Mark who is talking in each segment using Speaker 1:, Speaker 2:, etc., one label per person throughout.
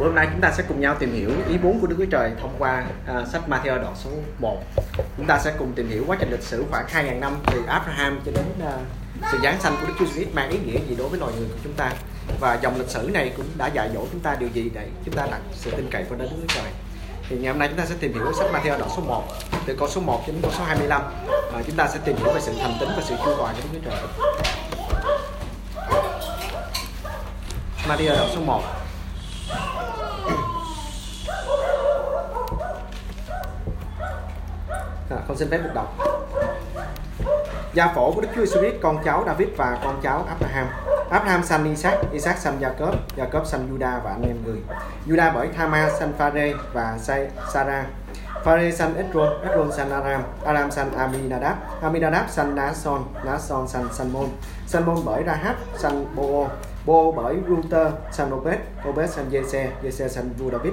Speaker 1: bữa hôm nay chúng ta sẽ cùng nhau tìm hiểu ý muốn của Đức Chúa Trời thông qua uh, sách Matthew đoạn số 1 chúng ta sẽ cùng tìm hiểu quá trình lịch sử khoảng 2.000 năm từ Abraham cho đến uh, sự giáng sanh của Đức Chúa Jesus mang ý nghĩa gì đối với loài người của chúng ta. Và dòng lịch sử này cũng đã dạy dỗ chúng ta điều gì để chúng ta đặt sự tin cậy vào Đức Chúa Trời. Thì ngày hôm nay chúng ta sẽ tìm hiểu sách Matthew đoạn số 1 từ câu số 1 cho đến câu số 25 và chúng ta sẽ tìm hiểu về sự thành tín và sự kêu gọi của Đức Chúa Trời. Matthew đoạn số 1 à, con xin phép được đọc. Gia phổ của Đức Chúa Jesus con cháu David và con cháu Abraham. Abraham sanh Isaac, Isaac sanh Jacob, Jacob sanh Judah và anh em người. Judah bởi Thama sanh Phare và Sarah. Phare sanh Esron, Esron sanh Aram, Aram sanh Aminadab, Aminadab sanh Nason, Nason sanh Salmon, Salmon bởi Rahab sanh Boo, Boo bởi Ruter sanh Obed, Obed sanh Jesse, Jesse sanh vua David.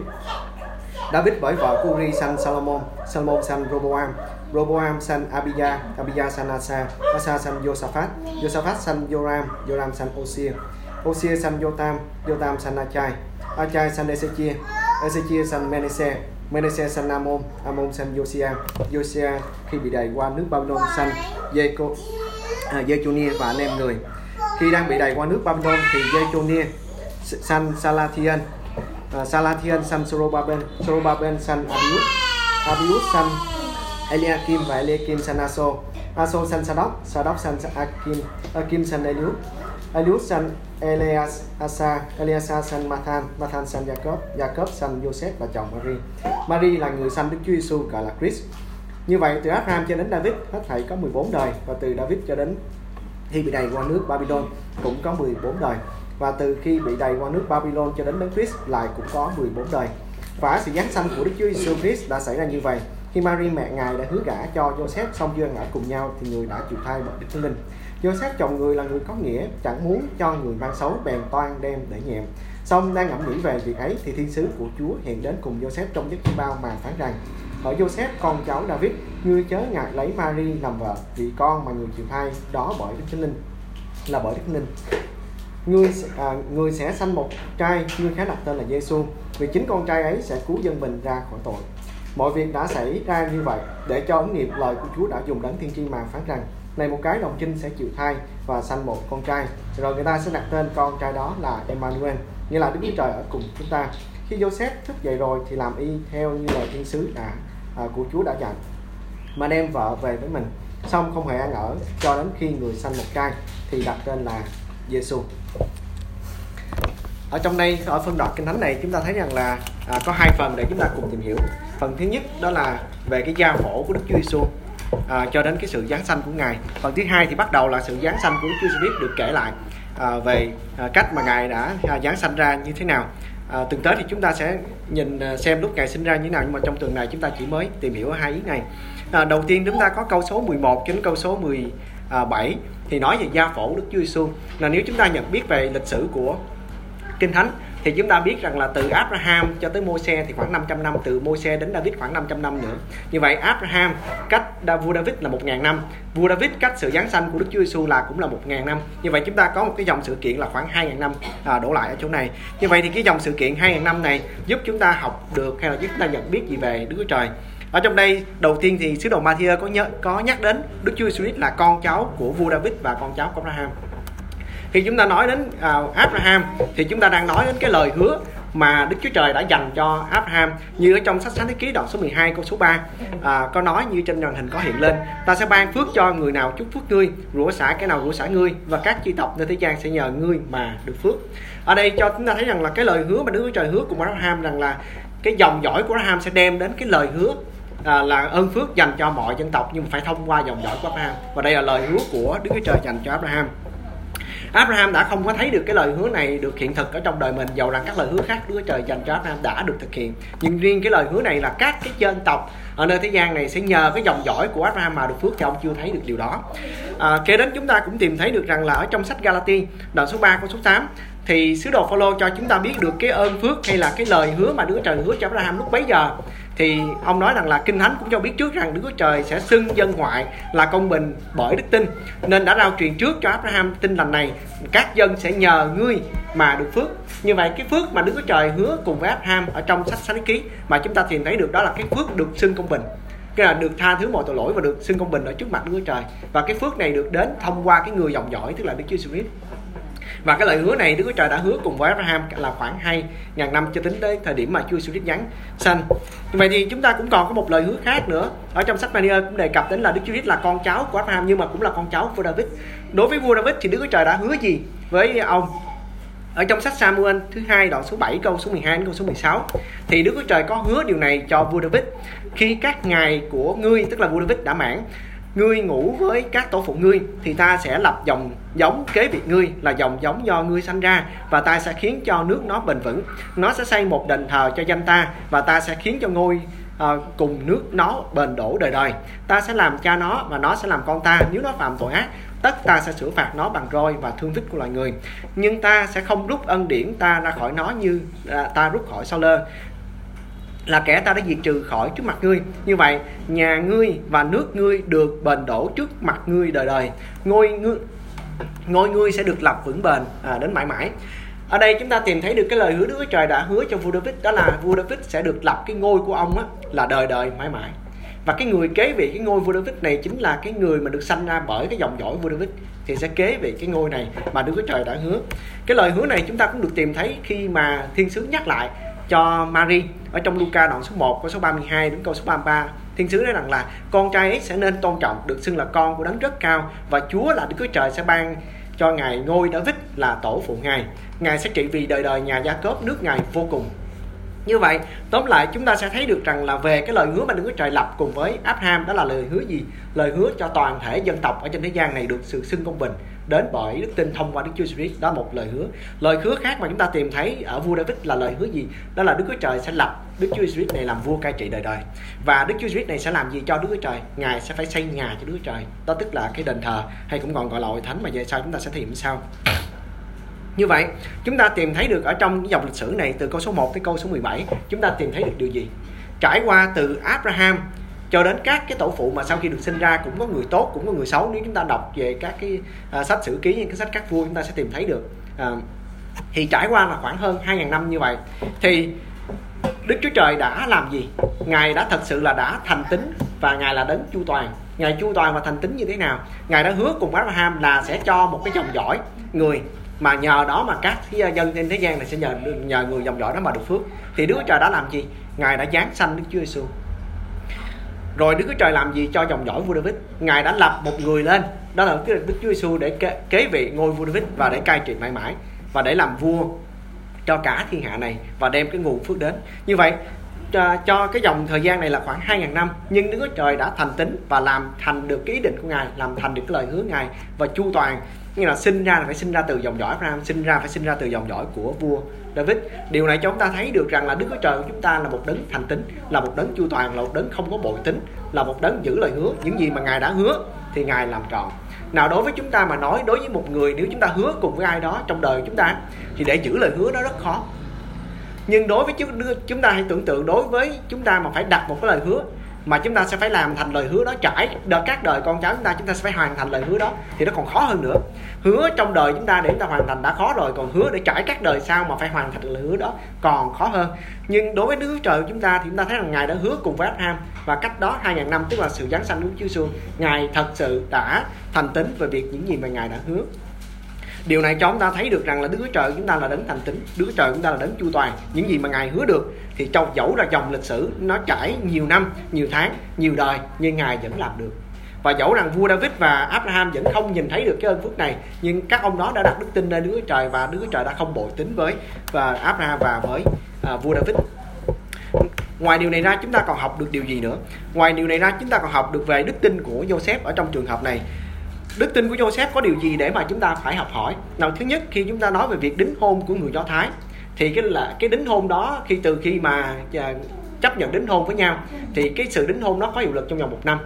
Speaker 1: David bởi vợ Uri sanh Salomon, Salomon sanh Roboam, Roboam sanh Abiya, Abiya sanh Asa, Asa sanh Josaphat, Josaphat sanh Joram, Joram sanh Osia, Osia sanh Jotam, Jotam sanh Achai, Achai sanh Ezechia, Ezechia sanh Menese, Menese sanh Amon, Amon sanh Josia, Josia khi bị đày qua nước Babylon sanh Jeco, à, Jechonia và anh em người. Khi đang bị đày qua nước Babylon thì Jechonia sanh Salathian, uh, à, Salathian sanh Sorobabel, Sorobabel sanh Abiud, Abiud sanh Eliakim và Eliakim San Aso, Aso san Sadok, Sadok san Akim, Akim San Eliud, Eliud San Elias Asa, Eliasa san Mathan, Mathan San Jacob, Jacob San Joseph và chồng Mary. Mary là người sanh Đức Chúa Giêsu gọi là Christ. Như vậy từ Abraham cho đến David hết thảy có 14 đời và từ David cho đến khi bị đầy qua nước Babylon cũng có 14 đời và từ khi bị đầy qua nước Babylon cho đến đấng Christ lại cũng có 14 đời. Và sự giáng sanh của Đức Chúa Giêsu Christ đã xảy ra như vậy. Khi Mary mẹ ngài đã hứa gả cho Joseph xong chưa ở cùng nhau thì người đã chịu thai bởi Đức Thánh Linh. Joseph chồng người là người có nghĩa, chẳng muốn cho người mang xấu bèn toan đem để nhẹm. Xong đang ngẫm nghĩ về việc ấy thì thiên sứ của Chúa hiện đến cùng Joseph trong giấc bao mà phán rằng Hỡi Joseph con cháu David, ngươi chớ ngại lấy Mary làm vợ vì con mà người chịu thai đó bởi Đức Thánh Linh là bởi Đức Thánh Linh Ngươi à, người sẽ sanh một trai ngươi khá đặt tên là Giêsu vì chính con trai ấy sẽ cứu dân mình ra khỏi tội mọi việc đã xảy ra như vậy để cho ứng nghiệm lời của Chúa đã dùng đấng thiên tri mà phán rằng này một cái đồng trinh sẽ chịu thai và sanh một con trai. Rồi người ta sẽ đặt tên con trai đó là Emmanuel nghĩa là Đức Chúa Trời ở cùng chúng ta. Khi Joseph thức dậy rồi thì làm y theo như lời thiên sứ đã à, của Chúa đã dặn mà đem vợ về với mình xong không hề ăn ở cho đến khi người sanh một trai thì đặt tên là Giêsu ở trong đây ở phân đoạn kinh thánh này chúng ta thấy rằng là à, có hai phần để chúng ta cùng tìm hiểu phần thứ nhất đó là về cái gia phổ của Đức Chúa Giêsu à, cho đến cái sự giáng sanh của ngài. Phần thứ hai thì bắt đầu là sự giáng sanh của Đức Chúa Giêsu được kể lại à, về à, cách mà ngài đã à, giáng sanh ra như thế nào. À, tuần tới thì chúng ta sẽ nhìn à, xem lúc ngài sinh ra như thế nào nhưng mà trong tuần này chúng ta chỉ mới tìm hiểu hai ý này. À, đầu tiên chúng ta có câu số 11 đến câu số 17 thì nói về gia phổ Đức Chúa Giêsu là nếu chúng ta nhận biết về lịch sử của Kinh Thánh thì chúng ta biết rằng là từ Abraham cho tới Môi-se thì khoảng 500 năm từ Môi-se đến David khoảng 500 năm nữa. Như vậy Abraham cách vua David là 1.000 năm. Vua David cách sự giáng sanh của Đức Chúa Giêsu là cũng là 1.000 năm. Như vậy chúng ta có một cái dòng sự kiện là khoảng 2.000 năm à, đổ lại ở chỗ này. Như vậy thì cái dòng sự kiện 2.000 năm này giúp chúng ta học được hay là giúp chúng ta nhận biết gì về Đức Chúa Trời? Ở trong đây đầu tiên thì sứ đồ Matthew có nhớ có nhắc đến Đức Chúa Jesus là con cháu của vua David và con cháu của Abraham khi chúng ta nói đến uh, Abraham thì chúng ta đang nói đến cái lời hứa mà Đức Chúa Trời đã dành cho Abraham như ở trong sách Sáng Thế Ký đoạn số 12 câu số 3 à, có nói như trên màn hình có hiện lên. Ta sẽ ban phước cho người nào chúc phước ngươi rủa xả cái nào rủa xả ngươi và các chi tộc nơi thế gian sẽ nhờ ngươi mà được phước. Ở đây cho chúng ta thấy rằng là cái lời hứa mà Đức Chúa Trời hứa cùng Abraham rằng là cái dòng dõi của Abraham sẽ đem đến cái lời hứa à, là ơn phước dành cho mọi dân tộc nhưng mà phải thông qua dòng dõi của Abraham. Và đây là lời hứa của Đức Chúa Trời dành cho Abraham. Abraham đã không có thấy được cái lời hứa này được hiện thực ở trong đời mình dầu rằng các lời hứa khác Đức Trời dành cho Abraham đã được thực hiện. Nhưng riêng cái lời hứa này là các cái dân tộc ở nơi thế gian này sẽ nhờ cái dòng dõi của Abraham mà được phước thì ông chưa thấy được điều đó. À, kế đến chúng ta cũng tìm thấy được rằng là ở trong sách Galati đoạn số 3 câu số 8 thì sứ đồ Phaolô cho chúng ta biết được cái ơn phước hay là cái lời hứa mà Đức Trời hứa cho Abraham lúc bấy giờ thì ông nói rằng là kinh thánh cũng cho biết trước rằng Đức Chúa Trời sẽ xưng dân ngoại là công bình bởi đức tin. Nên đã rao truyền trước cho Abraham tin lành này, các dân sẽ nhờ ngươi mà được phước. Như vậy, cái phước mà Đức Chúa Trời hứa cùng với Abraham ở trong sách Sáng ký mà chúng ta tìm thấy được đó là cái phước được xưng công bình. Cái là được tha thứ mọi tội lỗi và được xưng công bình ở trước mặt Đức Chúa Trời. Và cái phước này được đến thông qua cái người dòng dõi, tức là Đức Chúa Jesus và cái lời hứa này Đức Chúa Trời đã hứa cùng với Abraham là khoảng 2 ngàn năm cho tính tới thời điểm mà Chúa Jesus nhắn sanh. Vậy thì chúng ta cũng còn có một lời hứa khác nữa. Ở trong sách Daniel cũng đề cập đến là Đức Chúa Christ là con cháu của Abraham nhưng mà cũng là con cháu của David. Đối với vua David thì Đức Chúa Trời đã hứa gì với ông? Ở trong sách Samuel thứ hai đoạn số 7 câu số 12 đến câu số 16 thì Đức Chúa Trời có hứa điều này cho vua David khi các ngày của ngươi, tức là vua David đã mãn ngươi ngủ với các tổ phụ ngươi thì ta sẽ lập dòng giống kế vị ngươi là dòng giống do ngươi sanh ra và ta sẽ khiến cho nước nó bền vững. Nó sẽ xây một đền thờ cho danh ta và ta sẽ khiến cho ngôi à, cùng nước nó bền đổ đời đời. Ta sẽ làm cha nó và nó sẽ làm con ta. Nếu nó phạm tội ác tất ta sẽ xử phạt nó bằng roi và thương tích của loài người. Nhưng ta sẽ không rút ân điển ta ra khỏi nó như à, ta rút khỏi sao lơ là kẻ ta đã diệt trừ khỏi trước mặt ngươi. Như vậy nhà ngươi và nước ngươi được bền đổ trước mặt ngươi đời đời. Ngôi ngươi ngôi ngươi sẽ được lập vững bền à, đến mãi mãi. Ở đây chúng ta tìm thấy được cái lời hứa Đức Chúa Trời đã hứa cho vua David đó là vua David sẽ được lập cái ngôi của ông á, là đời đời mãi mãi. Và cái người kế vị cái ngôi vua David này chính là cái người mà được sanh ra bởi cái dòng dõi vua David thì sẽ kế vị cái ngôi này mà Đức Chúa Trời đã hứa. Cái lời hứa này chúng ta cũng được tìm thấy khi mà thiên sứ nhắc lại cho Mary ở trong Luca đoạn số 1 câu số 32 đến câu số 33 thiên sứ nói rằng là, con trai ấy sẽ nên tôn trọng, được xưng là con của đấng rất cao, và Chúa là Đức Chúa Trời sẽ ban cho ngài ngôi David là tổ phụ ngài. Ngài sẽ trị vì đời đời nhà gia cốp nước ngài vô cùng. Như vậy, tóm lại, chúng ta sẽ thấy được rằng là về cái lời hứa mà Đức Chúa Trời lập cùng với Abraham, đó là lời hứa gì? Lời hứa cho toàn thể dân tộc ở trên thế gian này được sự xưng công bình đến bởi đức tin thông qua Đức Chúa Jesus đó là một lời hứa. Lời hứa khác mà chúng ta tìm thấy ở vua David là lời hứa gì? Đó là Đức Chúa Trời sẽ lập Đức Chúa Jesus này làm vua cai trị đời đời. Và Đức Chúa Jesus này sẽ làm gì cho Đức Chúa Trời? Ngài sẽ phải xây nhà cho Đức Chúa Trời. Đó tức là cái đền thờ hay cũng còn gọi là hội thánh mà về sau chúng ta sẽ tìm sau. Như vậy, chúng ta tìm thấy được ở trong cái dòng lịch sử này từ câu số 1 tới câu số 17, chúng ta tìm thấy được điều gì? Trải qua từ Abraham cho đến các cái tổ phụ mà sau khi được sinh ra cũng có người tốt cũng có người xấu nếu chúng ta đọc về các cái à, sách sử ký những cái sách các vua chúng ta sẽ tìm thấy được à, thì trải qua là khoảng hơn 2.000 năm như vậy thì Đức Chúa Trời đã làm gì? Ngài đã thật sự là đã thành tính và Ngài là đấng chu toàn. Ngài chu toàn và thành tính như thế nào? Ngài đã hứa cùng Abraham là sẽ cho một cái dòng dõi người mà nhờ đó mà các à, dân trên thế gian này sẽ nhờ nhờ người dòng dõi đó mà được phước. Thì Đức Chúa Trời đã làm gì? Ngài đã giáng sanh Đức Chúa Giêsu rồi Đức Chúa Trời làm gì cho dòng dõi vua David? Ngài đã lập một người lên. Đó là Đức Chúa Giêsu để kế, kế vị ngôi vua David và để cai trị mãi mãi và để làm vua cho cả thiên hạ này và đem cái nguồn phước đến. Như vậy cho, cho cái dòng thời gian này là khoảng 2.000 năm nhưng Đức Chúa Trời đã thành tính và làm thành được cái ý định của Ngài làm thành được cái lời hứa Ngài và chu toàn như là sinh ra là phải sinh ra từ dòng dõi Abraham sinh ra phải sinh ra từ dòng dõi của vua David. Điều này cho chúng ta thấy được rằng là Đức Chúa Trời của chúng ta là một đấng thành tính là một đấng chu toàn, là một đấng không có bội tính là một đấng giữ lời hứa, những gì mà Ngài đã hứa thì Ngài làm tròn. Nào, đối với chúng ta mà nói, đối với một người, nếu chúng ta hứa cùng với ai đó trong đời chúng ta, thì để giữ lời hứa đó rất khó. Nhưng đối với chúng ta hãy tưởng tượng đối với chúng ta mà phải đặt một cái lời hứa mà chúng ta sẽ phải làm thành lời hứa đó trải. Đời các đời con cháu chúng ta chúng ta sẽ phải hoàn thành lời hứa đó. Thì nó còn khó hơn nữa. Hứa trong đời chúng ta để chúng ta hoàn thành đã khó rồi, còn hứa để trải các đời sau mà phải hoàn thành lời hứa đó còn khó hơn. Nhưng đối với Đức Trời của chúng ta thì chúng ta thấy rằng ngài đã hứa cùng với Abraham và cách đó 2.000 năm, tức là sự giáng sanh của Chúa Giêsu ngài thật sự đã thành tín về việc những gì mà ngài đã hứa điều này cho chúng ta thấy được rằng là Đức Chúa Trời chúng ta là đấng thành tính Đức Chúa Trời chúng ta là đấng chu toàn. Những gì mà Ngài hứa được thì trong dẫu là dòng lịch sử nó trải nhiều năm nhiều tháng nhiều đời nhưng Ngài vẫn làm được. Và dẫu rằng vua David và Abraham vẫn không nhìn thấy được cái ơn phước này nhưng các ông đó đã đặt đức tin lên Đức Chúa Trời và Đức Chúa Trời đã không bội tính với và Abraham và với à, vua David. Ngoài điều này ra chúng ta còn học được điều gì nữa? Ngoài điều này ra chúng ta còn học được về đức tin của Joseph ở trong trường hợp này đức tin của Joseph có điều gì để mà chúng ta phải học hỏi? Nào thứ nhất khi chúng ta nói về việc đính hôn của người Do Thái thì cái là cái đính hôn đó khi từ khi mà à, chấp nhận đính hôn với nhau thì cái sự đính hôn đó có hiệu lực trong vòng một năm.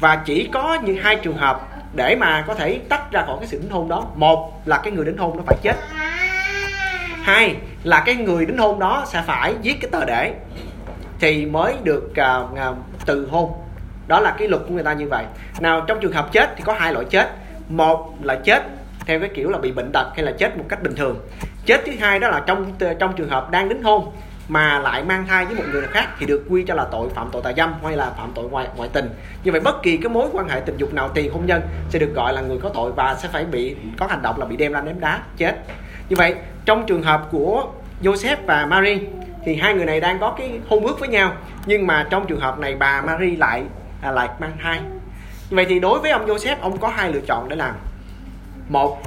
Speaker 1: Và chỉ có như hai trường hợp để mà có thể tách ra khỏi cái sự đính hôn đó. Một là cái người đính hôn nó phải chết. Hai là cái người đính hôn đó sẽ phải viết cái tờ để thì mới được uh, uh, từ hôn đó là cái luật của người ta như vậy. Nào, trong trường hợp chết thì có hai loại chết. Một là chết theo cái kiểu là bị bệnh tật hay là chết một cách bình thường. Chết thứ hai đó là trong trong trường hợp đang đính hôn mà lại mang thai với một người khác thì được quy cho là tội phạm tội tà dâm hay là phạm tội ngoại ngoại tình. Như vậy bất kỳ cái mối quan hệ tình dục nào tiền hôn nhân sẽ được gọi là người có tội và sẽ phải bị, có hành động là bị đem ra ném đá, chết. Như vậy, trong trường hợp của Joseph và Marie thì hai người này đang có cái hôn ước với nhau, nhưng mà trong trường hợp này bà Marie lại à, lại mang thai vậy thì đối với ông Joseph ông có hai lựa chọn để làm. Một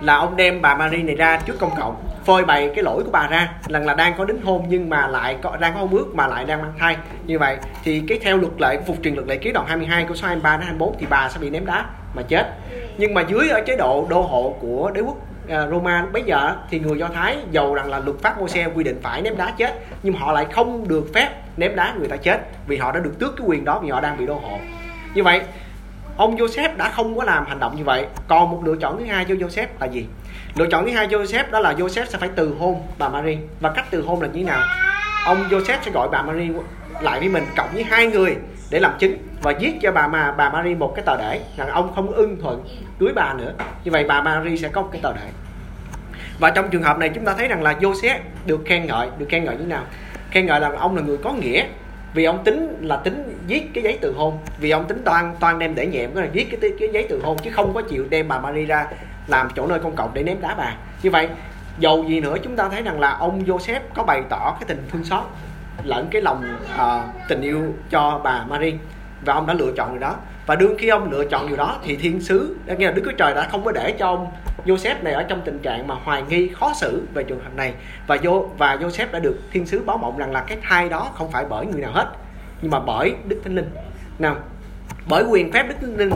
Speaker 1: là ông đem bà Marie này ra trước công cộng phơi bày cái lỗi của bà ra lần là đang có đính hôn nhưng mà lại có đang có hôn ước mà lại đang mang thai. Như vậy thì cái theo luật lệ của phục truyền luật lệ ký đoạn 22 của số 23 đến 24 thì bà sẽ bị ném đá mà chết. Nhưng mà dưới ở chế độ đô hộ của đế quốc À, uh, Roma bây giờ thì người Do Thái giàu rằng là luật pháp Môi-se quy định phải ném đá chết nhưng họ lại không được phép ném đá người ta chết vì họ đã được tước cái quyền đó vì họ đang bị đô hộ. Như vậy ông Joseph đã không có làm hành động như vậy. Còn một lựa chọn thứ hai cho Joseph là gì? Lựa chọn thứ hai cho Joseph đó là Joseph sẽ phải từ hôn bà Marie và cách từ hôn là như thế nào? Ông Joseph sẽ gọi bà Marie lại với mình cộng với hai người để làm chứng và viết cho bà mà bà Marie một cái tờ để rằng ông không ưng thuận cưới bà nữa. Như vậy bà Mary sẽ có một cái tờ đệ và trong trường hợp này chúng ta thấy rằng là Joseph được khen ngợi được khen ngợi như nào? Khen ngợi là ông là người có nghĩa vì ông tính là tính viết cái giấy từ hôn vì ông tính toan toan đem để nhẹm cái là viết cái, cái giấy từ hôn chứ không có chịu đem bà Mary ra làm chỗ nơi công cộng để ném đá bà. Như vậy dầu gì nữa chúng ta thấy rằng là ông Joseph có bày tỏ cái tình thương xót lẫn cái lòng uh, tình yêu cho bà Mary và ông đã lựa chọn người đó và đương khi ông lựa chọn điều đó thì thiên sứ nghe là đức chúa trời đã không có để cho ông Joseph này ở trong tình trạng mà hoài nghi, khó xử về trường hợp này. Và vô, và Joseph đã được thiên sứ báo mộng rằng là cái thai đó không phải bởi người nào hết, nhưng mà bởi đức thánh linh. Nào, bởi quyền phép đức thánh linh,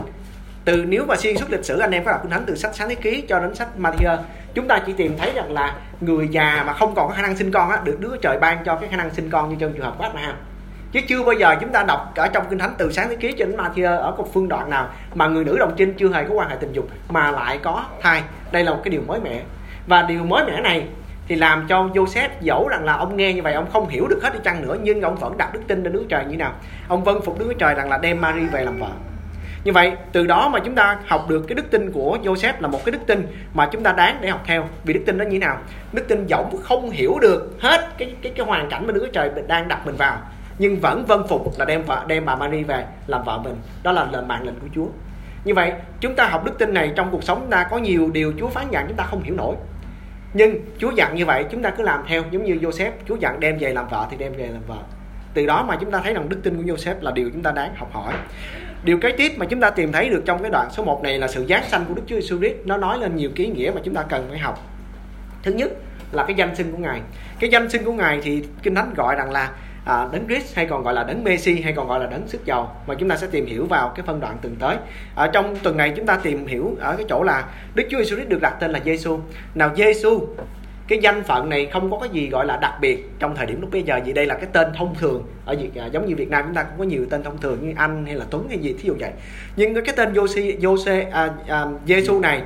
Speaker 1: từ nếu mà xuyên suốt lịch sử, anh em có đọc kinh thánh từ sách sáng thế ký cho đến sách Matthew, chúng ta chỉ tìm thấy rằng là người già mà không còn có khả năng sinh con á, được Đức Trời ban cho cái khả năng sinh con như trong trường hợp của Abraham chứ chưa bao giờ chúng ta đọc ở trong kinh thánh từ sáng thế ký cho đến Matthew ở một phương đoạn nào mà người nữ đồng trinh chưa hề có quan hệ tình dục mà lại có thai. Đây là một cái điều mới mẻ. Và điều mới mẻ này thì làm cho Joseph dẫu rằng là ông nghe như vậy, ông không hiểu được hết đi chăng nữa, nhưng ông vẫn đặt đức tin lên Đức Trời như nào. Ông vân phục Đức Trời rằng là đem Mary về làm vợ. Như vậy, từ đó mà chúng ta học được cái đức tin của Joseph là một cái đức tin mà chúng ta đáng để học theo. Vì đức tin đó như thế nào? Đức tin dẫu không hiểu được hết cái cái cái hoàn cảnh mà Đức Trời đang đặt mình vào nhưng vẫn vân phục là đem vợ đem bà Mary về làm vợ mình. Đó là lệnh mạng lệnh của Chúa. Như vậy, chúng ta học đức tin này trong cuộc sống chúng ta có nhiều điều Chúa phán dặn chúng ta không hiểu nổi. Nhưng Chúa dặn như vậy, chúng ta cứ làm theo giống như Joseph Chúa dặn đem về làm vợ thì đem về làm vợ. Từ đó mà chúng ta thấy rằng đức tin của Joseph là điều chúng ta đáng học hỏi. Điều kế tiếp mà chúng ta tìm thấy được trong cái đoạn số 1 này là sự giáng sanh của Đức Chúa Giêsu Christ. Nó nói lên nhiều ký nghĩa mà chúng ta cần phải học. Thứ nhất là cái danh xưng của ngài. Cái danh xưng của ngài thì kinh thánh gọi rằng là à, đấng Christ hay còn gọi là đấng Messi hay còn gọi là đấng sức giàu. Mà chúng ta sẽ tìm hiểu vào cái phân đoạn tuần tới. Ở trong tuần này chúng ta tìm hiểu ở cái chỗ là Đức Chúa Giêsu Christ được đặt tên là Giêsu. Nào Giêsu cái danh phận này không có cái gì gọi là đặc biệt trong thời điểm lúc bây giờ vì đây là cái tên thông thường ở Việt à, giống như Việt Nam chúng ta cũng có nhiều tên thông thường như anh hay là Tuấn hay gì thí dụ vậy. Nhưng cái tên Jose Jose à, à, Giêsu này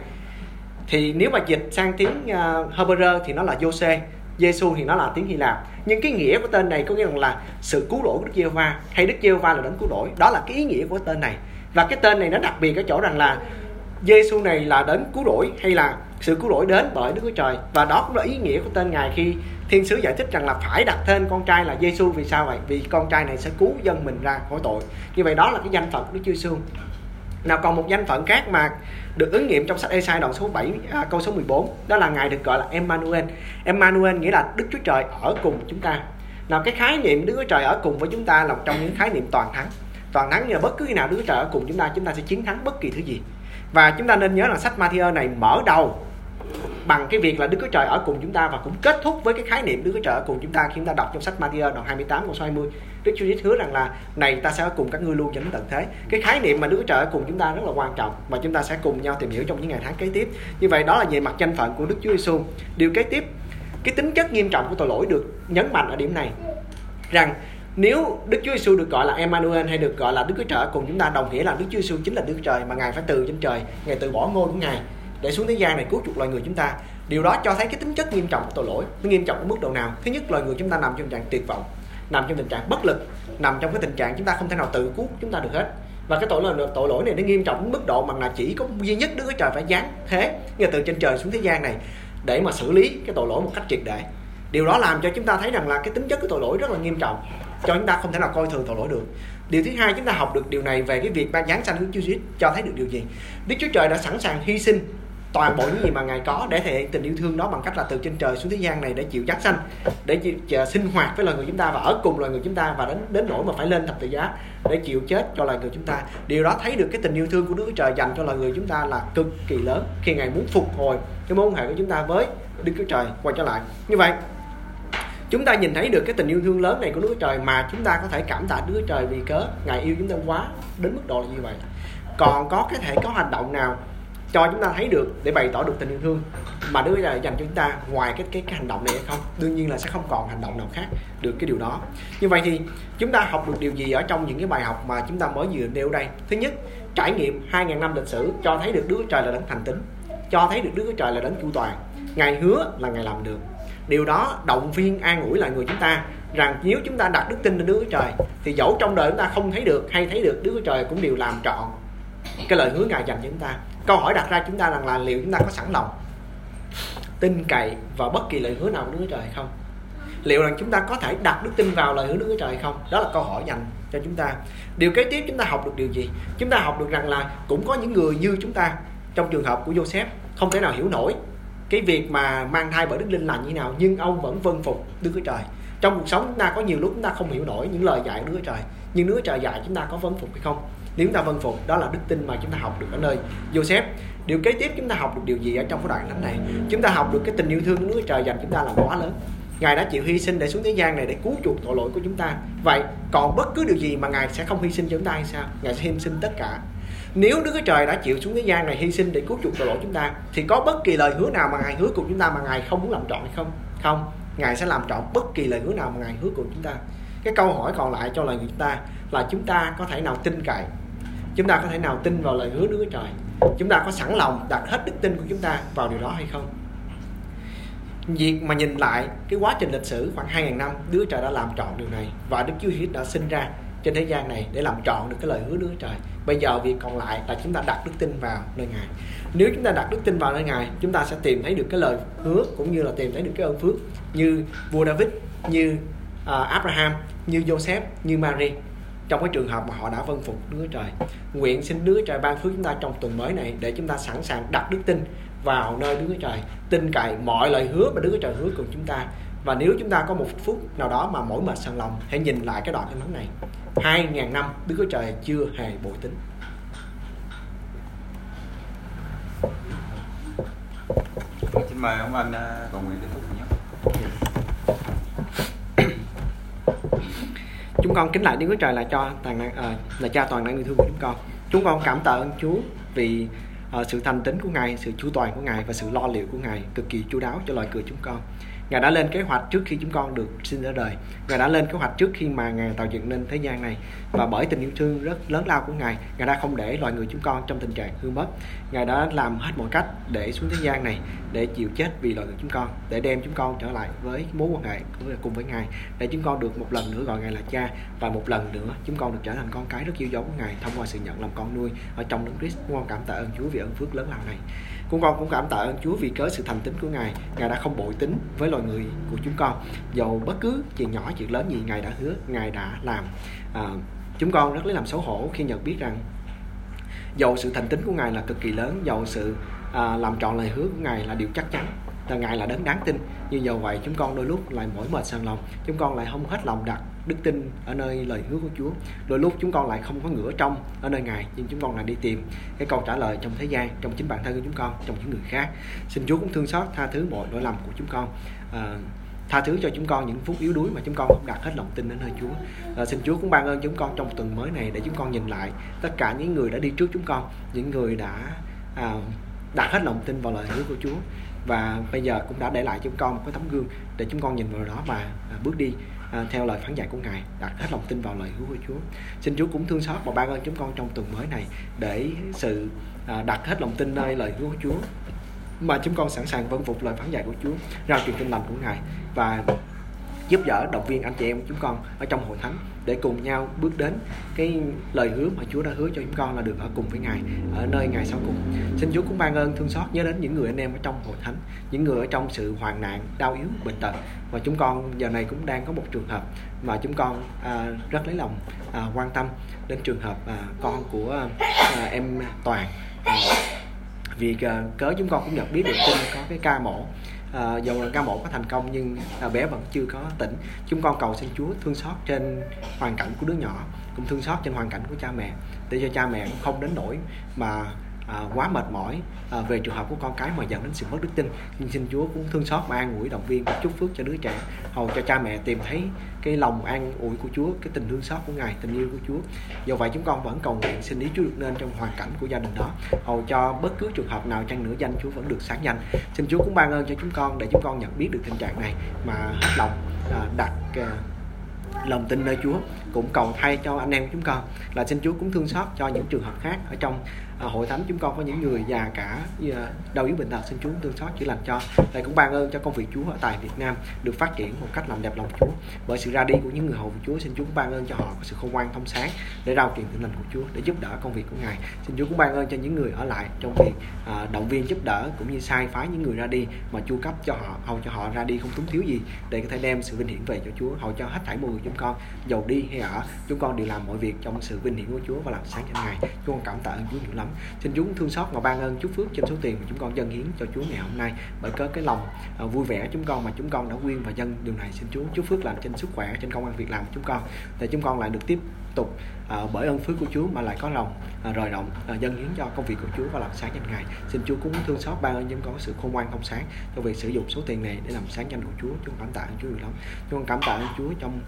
Speaker 1: thì nếu mà dịch sang tiếng uh, Hebrew thì nó là Jose Giêsu thì nó là tiếng Hy Lạp nhưng cái nghĩa của tên này có nghĩa là sự cứu rỗi của Đức Giê-hô-va hay Đức Giê-hô-va là đấng cứu rỗi. Đó là cái ý nghĩa của tên này. Và cái tên này nó đặc biệt ở chỗ rằng là Giêsu này là đến cứu rỗi hay là sự cứu rỗi đến bởi Đức Chúa Trời. Và đó cũng là ý nghĩa của tên ngài khi thiên sứ giải thích rằng là phải đặt tên con trai là Giêsu vì sao vậy? Vì con trai này sẽ cứu dân mình ra khỏi tội. Như vậy đó là cái danh phận của Đức Chúa Giêsu nào còn một danh phận khác mà được ứng nghiệm trong sách Esai đoạn số 7 à, câu số 14 đó là ngài được gọi là Emmanuel. Emmanuel nghĩa là Đức Chúa Trời ở cùng chúng ta. Nào cái khái niệm Đức Chúa Trời ở cùng với chúng ta là một trong những khái niệm toàn thắng. Toàn thắng như là bất cứ khi nào Đức Chúa Trời ở cùng chúng ta chúng ta sẽ chiến thắng bất kỳ thứ gì. Và chúng ta nên nhớ là sách Matthew này mở đầu bằng cái việc là Đức Chúa Trời ở cùng chúng ta và cũng kết thúc với cái khái niệm Đức Chúa Trời ở cùng chúng ta khi chúng ta đọc trong sách Matthew đoạn 28 câu số 20 Đức Chúa Giêsu hứa rằng là này ta sẽ ở cùng các ngươi luôn cho đến tận thế. Cái khái niệm mà Đức Chúa Trời ở cùng chúng ta rất là quan trọng và chúng ta sẽ cùng nhau tìm hiểu trong những ngày tháng kế tiếp. Như vậy đó là về mặt danh phận của Đức Chúa Giêsu điều kế tiếp cái tính chất nghiêm trọng của tội lỗi được nhấn mạnh ở điểm này rằng nếu Đức Chúa Giêsu được gọi là Emmanuel hay được gọi là Đức Chúa Trời cùng chúng ta đồng nghĩa là Đức Chúa Giêsu chính là Đức Chúa Trời mà Ngài phải từ trên trời, Ngài từ bỏ ngôi của Ngài để xuống thế gian này cứu chuộc loài người chúng ta. Điều đó cho thấy cái tính chất nghiêm trọng của tội lỗi. Nó nghiêm trọng ở mức độ nào? Thứ nhất, loài người chúng ta nằm trong trạng tuyệt vọng. nằm trong tình trạng bất lực nằm trong cái tình trạng chúng ta không thể nào tự cứu chúng ta được hết và cái tội lỗi tội lỗi này nó nghiêm trọng đến mức độ mà là chỉ có duy nhất Đức Chúa Trời phải giáng thế như từ trên trời xuống thế gian này để mà xử lý cái tội lỗi một cách triệt để điều đó làm cho chúng ta thấy rằng là cái tính chất của tội lỗi rất là nghiêm trọng cho chúng ta không thể nào coi thường tội lỗi được điều thứ hai chúng ta học được điều này về cái việc ban giáng sanh của Chúa Jesus cho thấy được điều gì Đức Chúa Trời đã sẵn sàng hy sinh toàn bộ những gì mà ngài có để thể hiện tình yêu thương đó bằng cách là từ trên trời xuống thế gian này để chịu giáng sanh để chịu, sinh hoạt với loài người chúng ta và ở cùng loài người chúng ta và đến đến nỗi mà phải lên thập tự giá để chịu chết cho loài người chúng ta. Điều đó thấy được cái tình yêu thương của Đức Chúa Trời dành cho loài người chúng ta là cực kỳ lớn khi ngài muốn phục hồi cái mối quan hệ của chúng ta với Đức Chúa Trời quay trở lại. Như vậy chúng ta nhìn thấy được cái tình yêu thương lớn này của Đức Chúa Trời mà chúng ta có thể cảm tạ Đức Chúa Trời vì cớ ngài yêu chúng ta quá đến mức độ là như vậy. Còn có cái thể có hành động nào cho chúng ta thấy được để bày tỏ được tình yêu thương. Mà đứa là dành cho chúng ta ngoài cái, cái cái hành động này hay không đương nhiên là sẽ không còn hành động nào khác được cái điều đó. Như vậy thì chúng ta học được điều gì ở trong những cái bài học mà chúng ta mới vừa nêu đây? Thứ nhất trải nghiệm 2.000 năm lịch sử cho thấy được Đức Chúa Trời là đấng thành tín cho thấy được Đức Chúa Trời là đấng chu toàn. Ngài hứa là Ngài làm được. Điều đó động viên an ủi lại người chúng ta rằng nếu chúng ta đặt đức tin lên Đức Chúa Trời thì dẫu trong đời chúng ta không thấy được hay thấy được Đức Chúa Trời cũng đều làm trọn cái lời hứa Ngài dành cho chúng ta câu hỏi đặt ra chúng ta rằng là liệu chúng ta có sẵn lòng tin cậy vào bất kỳ lời hứa nào của Đức Chúa Trời hay không? Liệu rằng chúng ta có thể đặt đức tin vào lời hứa Đức Chúa Trời hay không? Đó là câu hỏi dành cho chúng ta. Điều kế tiếp chúng ta học được điều gì? Chúng ta học được rằng là cũng có những người như chúng ta trong trường hợp của Joseph, không thể nào hiểu nổi cái việc mà mang thai bởi đức linh là như thế nào, nhưng ông vẫn vâng phục Đức Chúa Trời. Trong cuộc sống chúng ta có nhiều lúc chúng ta không hiểu nổi những lời dạy của Đức Chúa Trời, nhưng Đức Chúa Trời dạy chúng ta có vâng phục hay không? Nếu chúng ta vân phục, đó là đức tin mà chúng ta học được ở nơi Joseph. Điều kế tiếp chúng ta học được điều gì ở trong cái đoạn thánh này? Chúng ta học được cái tình yêu thương của Đức Chúa Trời dành chúng ta là quá lớn. Ngài đã chịu hy sinh để xuống thế gian này để cứu chuộc tội lỗi của chúng ta. Vậy còn bất cứ điều gì mà Ngài sẽ không hy sinh cho chúng ta hay sao? Ngài sẽ hy sinh tất cả. Nếu Đức Chúa Trời đã chịu xuống thế gian này hy sinh để cứu chuộc tội lỗi chúng ta, thì có bất kỳ lời hứa nào mà Ngài hứa cùng chúng ta mà Ngài không muốn làm trọn hay không? Không. Ngài sẽ làm trọn bất kỳ lời hứa nào mà Ngài hứa cùng chúng ta. Cái câu hỏi còn lại cho lời người chúng ta là chúng ta có thể nào tin cậy chúng ta có thể nào tin vào lời hứa Đức Chúa Trời? Chúng ta có sẵn lòng đặt hết đức tin của chúng ta vào điều đó hay không? Việc mà nhìn lại cái quá trình lịch sử khoảng 2.000 năm Đức Chúa Trời đã làm trọn điều này và Đức Chúa Christ đã sinh ra trên thế gian này để làm trọn được cái lời hứa Đức Chúa Trời. Bây giờ việc còn lại là chúng ta đặt đức tin vào nơi Ngài. Nếu chúng ta đặt đức tin vào nơi Ngài chúng ta sẽ tìm thấy được cái lời hứa cũng như là tìm thấy được cái ơn phước như vua David như uh, Abraham như Joseph như Mary trong cái trường hợp mà họ đã vâng phục Đức Chúa Trời, nguyện xin Đức Chúa Trời ban phước chúng ta trong tuần mới này để chúng ta sẵn sàng đặt đức tin vào nơi Đức Chúa Trời, tin cậy mọi lời hứa mà Đức Chúa Trời hứa cùng chúng ta. Và nếu chúng ta có một phút nào đó mà mỗi mệt sàn lòng, hãy nhìn lại cái đoạn kinh thánh này. Hai ngàn năm Đức Chúa Trời chưa hề bội tính
Speaker 2: xin mời ông anh à, còn nguyện tiếp tục.
Speaker 1: Chúng con kính lại Đức Chúa Trời là cho toàn năng à, là cha toàn năng yêu thương của chúng con. Chúng con cảm tạ ơn Chúa vì à, sự thành tín của Ngài sự chu toàn của Ngài và sự lo liệu của Ngài cực kỳ chu đáo cho loài người chúng con. Ngài đã lên kế hoạch trước khi chúng con được sinh ra đời. Ngài đã lên kế hoạch trước khi mà Ngài tạo dựng nên thế gian này. Và bởi tình yêu thương rất lớn lao của Ngài Ngài đã không để loài người chúng con trong tình trạng hư mất. Ngài đã làm hết mọi cách để xuống thế gian này, Để chịu chết vì loài người chúng con, Để đem chúng con trở lại với mối quan hệ cùng với Ngài, Để chúng con được một lần nữa gọi Ngài là cha Và một lần nữa chúng con được trở thành con cái rất yêu dấu của Ngài Thông qua sự nhận làm con nuôi ở trong đấng Christ. Chúng con cảm tạ ơn Chúa vì ơn phước lớn lao này. Chúng con cũng cảm tạ ơn Chúa vì cớ sự thành tín của Ngài. Ngài đã không bội tính với loài người của chúng con. Dầu bất cứ chuyện nhỏ chuyện lớn gì Ngài đã hứa Ngài đã làm. À, Chúng con rất lấy làm xấu hổ khi nhận biết rằng Dầu sự thành tín của Ngài là cực kỳ lớn Dầu sự à, làm trọn lời hứa của Ngài là điều chắc chắn là Ngài là đấng đáng tin. Nhưng dầu vậy chúng con đôi lúc lại mỏi mệt sang lòng Chúng con lại không hết lòng đặt đức tin ở nơi lời hứa của Chúa. Đôi lúc chúng con lại không có ngửa trong ở nơi Ngài nhưng chúng con lại đi tìm. Cái câu trả lời trong thế gian trong chính bản thân của chúng con trong những người khác. Xin Chúa cũng thương xót tha thứ mọi lỗi lầm của chúng con. À, tha thứ cho chúng con những phút yếu đuối mà chúng con không đặt hết lòng tin đến nơi Chúa. À, xin Chúa cũng ban ơn chúng con trong tuần mới này để chúng con nhìn lại tất cả những người đã đi trước chúng con, những người đã à, đặt hết lòng tin vào lời hứa của Chúa. Và bây giờ cũng đã để lại chúng con một cái tấm gương để chúng con nhìn vào đó và à, bước đi à, theo lời phán dạy của ngài đặt hết lòng tin vào lời hứa của Chúa. Xin Chúa cũng thương xót và ban ơn chúng con trong tuần mới này để sự à, đặt hết lòng tin nơi lời hứa của Chúa mà chúng con sẵn sàng vâng phục lời phán dạy của Chúa ra truyền tin lành của ngài. Và giúp đỡ động viên anh chị em chúng con ở trong hội thánh để cùng nhau bước đến cái lời hứa mà Chúa đã hứa cho chúng con là được ở cùng với Ngài ở nơi Ngài sau cùng. Xin Chúa cũng ban ơn thương xót nhớ đến những người anh em ở trong hội thánh, những người ở trong sự hoạn nạn, đau yếu, bệnh tật. Và chúng con giờ này cũng đang có một trường hợp mà chúng con à, rất lấy lòng à, quan tâm đến trường hợp à, con của à, em Toàn. À, vì à, cớ chúng con cũng nhận biết được tin có cái ca mổ à, dầu là ca mổ có thành công nhưng à, bé vẫn chưa có tỉnh. Chúng con cầu xin Chúa thương xót trên hoàn cảnh của đứa nhỏ cũng thương xót trên hoàn cảnh của cha mẹ để cho cha mẹ cũng không đến nỗi mà à, quá mệt mỏi à, về trường hợp của con cái mà dẫn đến sự mất đức tin. Nhưng xin Chúa cũng thương xót và an ủi động viên và chúc phước cho đứa trẻ hầu cho cha mẹ tìm thấy cái lòng an ủi của Chúa cái tình thương xót của Ngài tình yêu của Chúa. Do vậy chúng con vẫn cầu nguyện xin ý Chúa được nên trong hoàn cảnh của gia đình đó. Hầu cho bất cứ trường hợp nào chăng nữa danh Chúa vẫn được sáng danh. Xin Chúa cũng ban ơn cho chúng con để chúng con nhận biết được tình trạng này mà hết lòng à, đặt à, lòng tin nơi Chúa cũng cầu thay cho anh em chúng con. Là xin Chúa cũng thương xót cho những trường hợp khác ở trong à, hội thánh chúng con có những người già cả à, đau yếu bệnh tật xin Chúa thương xót chữa lành cho. Lại cũng ban ơn cho công việc Chúa ở tại Việt Nam được phát triển một cách làm đẹp lòng Chúa. Bởi sự ra đi của những người hầu của Chúa xin Chúa cũng ban ơn cho họ có sự khôn ngoan thông sáng để rao truyền tin lành của Chúa để giúp đỡ công việc của Ngài. Xin Chúa cũng ban ơn cho những người ở lại trong việc à, động viên giúp đỡ cũng như sai phái những người ra đi mà chu cấp cho họ hầu cho họ ra đi không túng thiếu gì để có thể đem sự vinh hiển về cho Chúa hầu cho hết thảy mọi người chúng con giàu đi hay ở chúng con đều làm mọi việc trong sự vinh hiển của Chúa và làm sáng cho Ngài. Chúng con cảm tạ ơn Chúa nhiều lắm. Xin Chúa thương xót và ban ơn chúc phước trên số tiền mà chúng con dâng hiến cho Chúa ngày hôm nay. Bởi có cái lòng à, vui vẻ chúng con mà chúng con đã quyên và dâng điều này, xin Chúa chúc phước làm trên sức khỏe, trên công an việc làm của chúng con. Để chúng con lại được tiếp tục uh, bởi ơn phước của Chúa mà lại có lòng uh, rời rộng uh, dâng hiến cho công việc của Chúa và làm sáng danh Ngài. Xin Chúa cũng thương xót ban ơn con có sự khôn ngoan thông sáng cho việc sử dụng số tiền này để làm sáng danh của Chúa. Chúng con cảm tạ ơn Chúa nhiều lắm. Chúng con cảm tạ ơn Chúa trong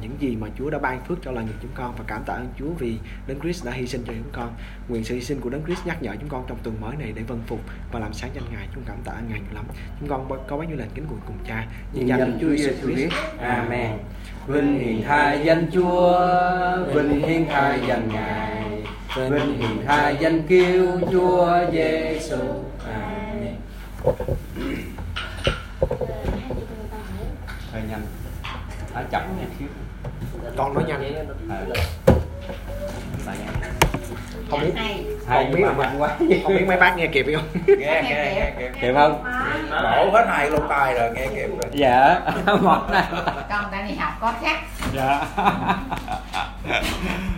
Speaker 1: những gì mà Chúa đã ban phước cho lời người chúng con và cảm tạ ơn Chúa vì Đấng Christ đã hy sinh cho chúng con. Nguyện sự hy sinh của Đấng Christ nhắc nhở chúng con trong tuần mới này để vâng phục và làm sáng danh Ngài. Chúng cảm tạ ơn Ngài nhiều lắm. Chúng con có bấy nhiêu lần kính nguyện cùng Cha.
Speaker 3: Nhân danh Chúa Giêsu Christ. Amen. Vinh hiển thay danh Chúa vinh hiển thay danh Ngài vinh hiển thay danh kêu Chúa Giêsu Amen.
Speaker 2: Hơi nhanh. Nói chậm nha xíu.
Speaker 1: Con nói nhanh.
Speaker 2: À. Tại nhanh.
Speaker 1: không biết.
Speaker 3: Hay.
Speaker 1: Không biết
Speaker 3: mà mạnh quá.
Speaker 1: Không biết mấy bác nghe kịp không?
Speaker 2: Nghe nghe nghe
Speaker 3: kịp. Không?
Speaker 2: đổ hết hai lỗ tai rồi nghe kịp rồi.
Speaker 3: Dạ. Một này
Speaker 4: con đang đi học có khác.
Speaker 3: Dạ